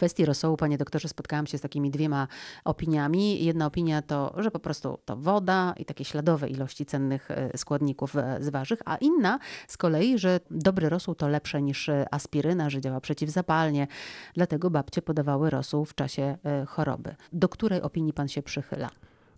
kwestii rosołu, panie doktorze, spotkałam się z takimi dwiema opiniami. Jedna opinia to, że po prostu to woda i takie śladowe ilości cennych e, składników e, z warzyw, a inna z kolei, że dobry rosół to lepsze niż e, aspiryna, że działa przeciwzapalnie. Dlatego babcie podawały rosół w czasie choroby. Do której opinii pan się przychyla?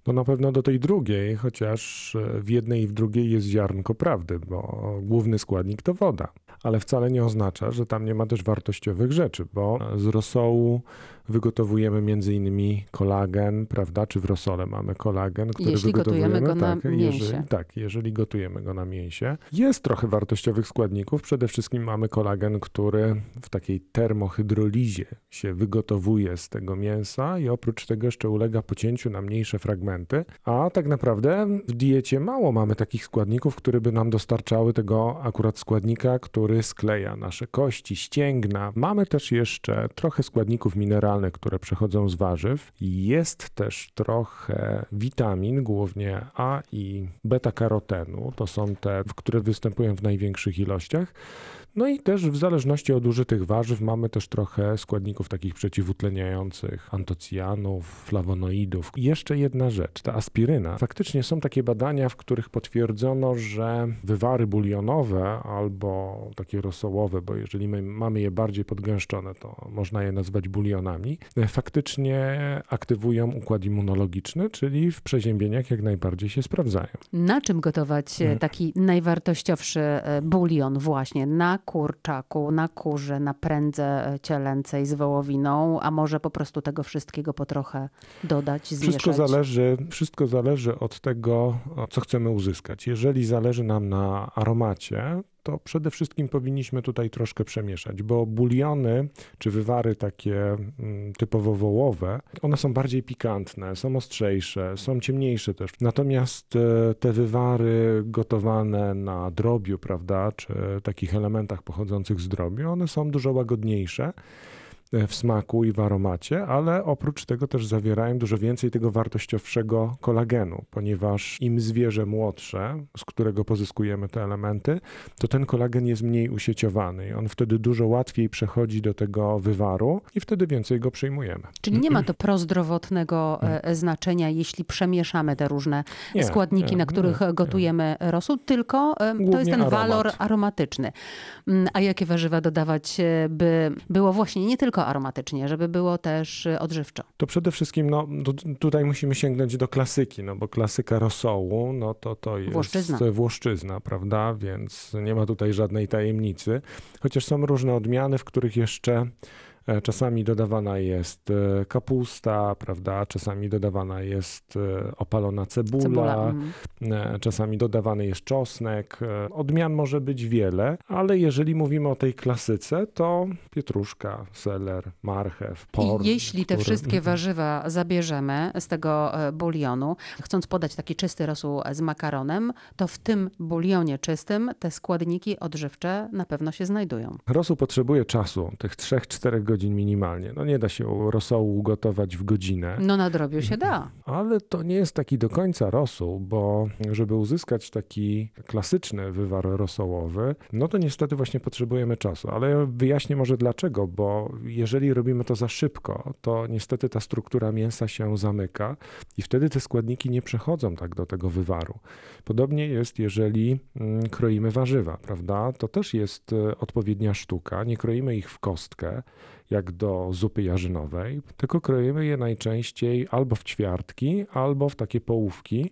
No na pewno do tej drugiej, chociaż w jednej i w drugiej jest ziarnko prawdy, bo główny składnik to woda. Ale wcale nie oznacza, że tam nie ma też wartościowych rzeczy, bo z rosołu wygotowujemy między innymi kolagen, prawda? Czy w rosole mamy kolagen, który jeśli wygotowujemy. Gotujemy go tak, na mięsie. Jeżeli, tak, jeżeli gotujemy go na mięsie. Jest trochę wartościowych składników. Przede wszystkim mamy kolagen, który w takiej termohydrolizie się wygotowuje z tego mięsa i oprócz tego jeszcze ulega pocięciu na mniejsze fragmenty. A tak naprawdę w diecie mało mamy takich składników, które by nam dostarczały tego akurat składnika, który skleja nasze kości, ścięgna. Mamy też jeszcze trochę składników mineralnych, mineralne, które przechodzą z warzyw. Jest też trochę witamin, głównie A i beta-karotenu. To są te, które występują w największych ilościach. No i też w zależności od użytych warzyw mamy też trochę składników takich przeciwutleniających, antocjanów, flawonoidów. I jeszcze jedna rzecz, ta aspiryna. Faktycznie są takie badania, w których potwierdzono, że wywary bulionowe albo takie rosołowe, bo jeżeli my mamy je bardziej podgęszczone, to można je nazwać bulionami, faktycznie aktywują układ immunologiczny, czyli w przeziębieniach jak najbardziej się sprawdzają. Na czym gotować e, taki najwartościowszy e, bulion właśnie? Na kurczaku, na kurze, na prędze cielęcej z wołowiną, a może po prostu tego wszystkiego po trochę dodać, zmieszać? Wszystko zależy, wszystko zależy od tego, co chcemy uzyskać. Jeżeli zależy nam na aromacie, to przede wszystkim powinniśmy tutaj troszkę przemieszać, bo buliony czy wywary takie mm, typowo wołowe, one są bardziej pikantne, są ostrzejsze, są ciemniejsze też. Natomiast e, te wywary gotowane na drobiu, prawda, czy takich elementach pochodzących z drobiu, one są dużo łagodniejsze w smaku i w aromacie, ale oprócz tego też zawierają dużo więcej tego wartościowszego kolagenu, ponieważ im zwierzę młodsze, z którego pozyskujemy te elementy, to ten kolagen jest mniej usieciowany i on wtedy dużo łatwiej przechodzi do tego wywaru i wtedy więcej go przyjmujemy. Czyli nie ma to prozdrowotnego e, znaczenia, jeśli przemieszamy te różne nie, składniki, nie, na których nie, gotujemy rosół, tylko Głównie to jest ten aromat. walor aromatyczny. Mm, a jakie warzywa dodawać, e, by było właśnie nie tylko aromatycznie, żeby było też y, odżywczo. To przede wszystkim no, tutaj musimy sięgnąć do klasyki, no bo klasyka rosołu, no to to jest Włoszczyzna. Włoszczyzna, prawda? Więc nie ma tutaj żadnej tajemnicy. Chociaż są różne odmiany, w których jeszcze czasami dodawana jest e, kapusta, prawda? Czasami dodawana jest e, opalona cebula, cebula. Mm. czasami dodawany jest czosnek. Odmian może być wiele, ale jeżeli mówimy o tej klasyce, to pietruszka, seler, marchew, por. I jeśli te wszystkie mhm. warzywa zabierzemy z tego bulionu, chcąc podać taki czysty rosół z makaronem, to w tym bulionie czystym te składniki odżywcze na pewno się znajdują. Rosół potrzebuje czasu, tych 3-4 godzin godzin minimalnie. No nie da się rosołu ugotować w godzinę. No na drobiu się da. Ale to nie jest taki do końca rosół, bo żeby uzyskać taki klasyczny wywar rosołowy, no to niestety właśnie potrzebujemy czasu. Ale ja wyjaśnię może dlaczego, bo jeżeli robimy to za szybko, to niestety ta struktura mięsa się zamyka i wtedy te składniki nie przechodzą tak do tego wywaru. Podobnie jest, jeżeli mm, kroimy warzywa, prawda? To też jest e, odpowiednia sztuka. Nie kroimy ich w kostkę, jak do zupy jarzynowej, tylko kroimy je najczęściej albo w ćwiartki, albo w takie połówki.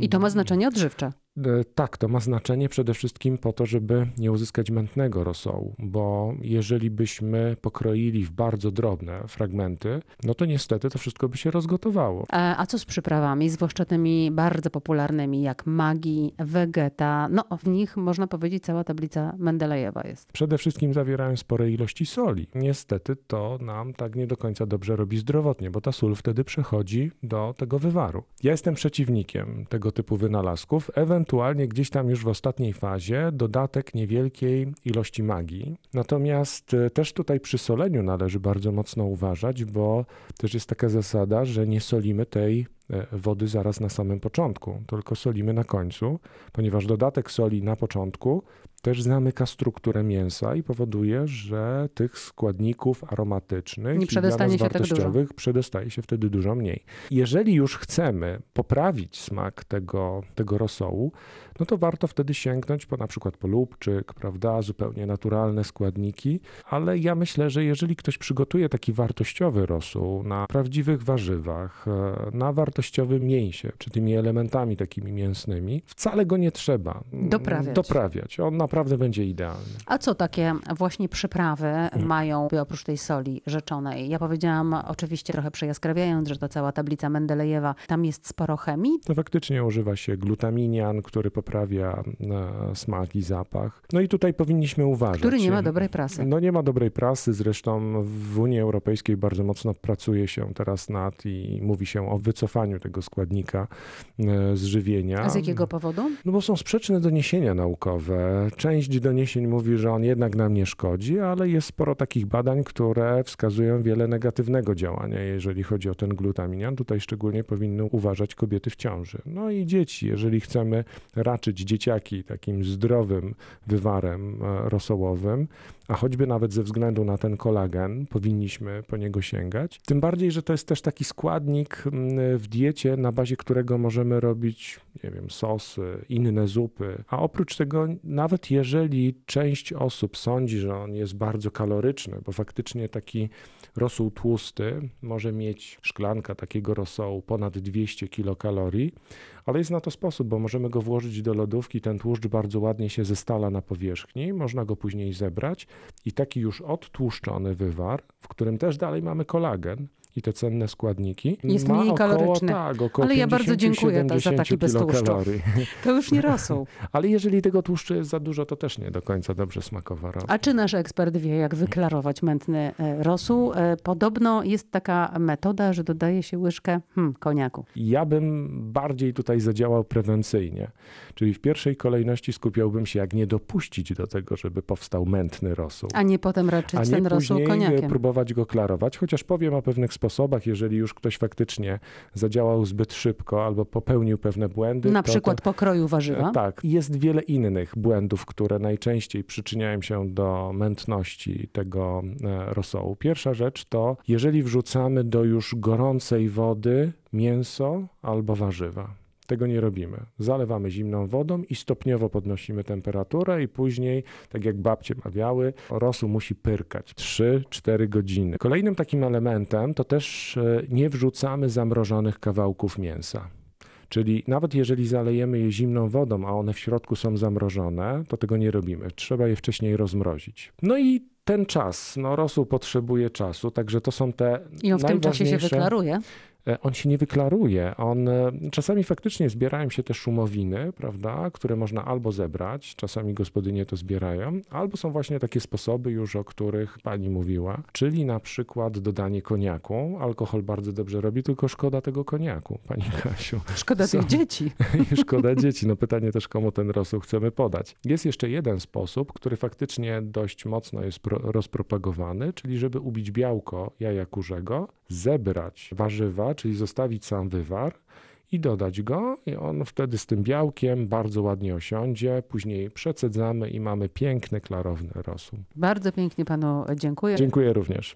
I to ma znaczenie odżywcze. E, tak, to ma znaczenie przede wszystkim po to, żeby nie uzyskać mętnego rosołu, bo jeżeli byśmy pokroili w bardzo drobne fragmenty, no to niestety to wszystko by się rozgotowało. A, a co z przyprawami, zwłaszcza tymi bardzo popularnymi jak magi, vegeta? No w nich można powiedzieć cała tablica Mendelejewa jest. Przede wszystkim zawierają spore ilości soli. Niestety to nam tak nie do końca dobrze robi zdrowotnie, bo ta sól wtedy przechodzi do tego wywaru. Ja jestem przeciwnikiem tego typu wynalazków, ewentualnie ewentualnie gdzieś tam już w ostatniej fazie dodatek niewielkiej ilości magii. Natomiast e, też tutaj przy soleniu należy bardzo mocno uważać, bo też jest taka zasada, że nie solimy tej wody zaraz na samym początku, tylko solimy na końcu, ponieważ dodatek soli na początku też zamyka strukturę mięsa i powoduje, że tych składników aromatycznych Nie i dla nas tak wartościowych przedostaje się wtedy dużo mniej. Jeżeli już chcemy poprawić smak tego, tego rosołu, no to warto wtedy sięgnąć po na przykład po lubczyk, prawda, zupełnie naturalne składniki, ale ja myślę, że jeżeli ktoś przygotuje taki wartościowy rosół na prawdziwych warzywach, e, na wartościowym mięsie, czy tymi elementami takimi mięsnymi, wcale go nie trzeba Doprawiać. doprawiać. On naprawdę będzie idealny. A co takie właśnie przyprawy Mhm. mają oprócz tej soli rzeczonej? Ja powiedziałam oczywiście trochę przejaskrawiając, że to cała tablica Mendelejewa, tam jest sporo chemii. To faktycznie używa się glutaminian, który poprawia e, smak i zapach. No i tutaj powinniśmy uważać. Który nie ma dobrej prasy. No nie ma dobrej prasy, zresztą w Unii Europejskiej bardzo mocno pracuje się teraz nad i mówi się o wycofaniu tego składnika e, z żywienia. A z jakiego powodu? No bo są sprzeczne doniesienia naukowe. Część doniesień mówi, że on jednak nam nie szkodzi, ale jest sporo takich badań, które wskazują wiele negatywnego działania, jeżeli chodzi o ten glutaminian. Tutaj szczególnie powinny uważać kobiety w ciąży. No i dzieci, jeżeli chcemy raczyć dzieciaki takim zdrowym wywarem e, rosołowym, a choćby nawet ze względu na ten kolagen powinniśmy po niego sięgać. Tym bardziej, że to jest też taki składnik w diecie, na bazie którego możemy robić, nie wiem, sosy, inne zupy. A oprócz tego, nawet jeżeli część osób sądzi, że on jest bardzo kaloryczny, bo faktycznie taki rosół tłusty może mieć szklanka takiego rosołu ponad 200 kilokalorii, ale jest na to sposób, bo możemy go włożyć do lodówki, ten tłuszcz bardzo ładnie się zestala na powierzchni, można go później zebrać i taki już odtłuszczony wywar, w którym też dalej mamy kolagen i te cenne składniki, Jest ma mniej około, kaloryczny. Tak, około Ale ja bardzo dziękuję za 50-70 taki bez tłuszczu. To już nie rosół. Ale jeżeli tego tłuszczu jest za dużo, to też nie do końca dobrze smakowa robi. A czy nasz ekspert wie, jak wyklarować mętny e, rosół? E, Podobno jest taka metoda, że dodaje się łyżkę hmm, koniaku. Ja bym bardziej tutaj zadziałał prewencyjnie, czyli w pierwszej kolejności skupiałbym się, jak nie dopuścić do tego, żeby powstał mętny rosół. A nie potem raczyć A nie ten rosół później koniakiem. próbować go klarować, chociaż powiem o pewnych sposobach, jeżeli już ktoś faktycznie zadziałał zbyt szybko albo popełnił pewne błędy. Na to, przykład to, pokroju warzywa. E, Tak, jest wiele innych błędów, które najczęściej przyczyniają się do mętności tego e, rosołu. Pierwsza rzecz to, jeżeli wrzucamy do już gorącej wody mięso albo warzywa. Tego nie robimy. Zalewamy zimną wodą i stopniowo podnosimy temperaturę i później, tak jak babcie mawiały, rosół musi pyrkać 3-4 godziny. Kolejnym takim elementem to też e, nie wrzucamy zamrożonych kawałków mięsa. Czyli nawet jeżeli zalejemy je zimną wodą, a one w środku są zamrożone, to tego nie robimy. Trzeba je wcześniej rozmrozić. No i ten czas, no rosół potrzebuje czasu, także to są te I on w tym czasie się wyklaruje. E, On się nie wyklaruje. On e, czasami faktycznie zbierają się te szumowiny, prawda, które można albo zebrać, czasami gospodynie to zbierają, albo są właśnie takie sposoby już, o których pani mówiła, czyli na przykład dodanie koniaku. Alkohol bardzo dobrze robi, tylko szkoda tego koniaku, pani Kasiu. Szkoda Są- tych dzieci. Szkoda dzieci. No pytanie też, komu ten rosół chcemy podać. Jest jeszcze jeden sposób, który faktycznie dość mocno jest pro, rozpropagowany, czyli żeby ubić białko jaja kurzego, zebrać warzywa, czyli zostawić sam wywar i dodać go i on wtedy z tym białkiem bardzo ładnie osiądzie. Później przecedzamy i mamy piękny, klarowny rosół. Bardzo pięknie panu dziękuję. Dziękuję również.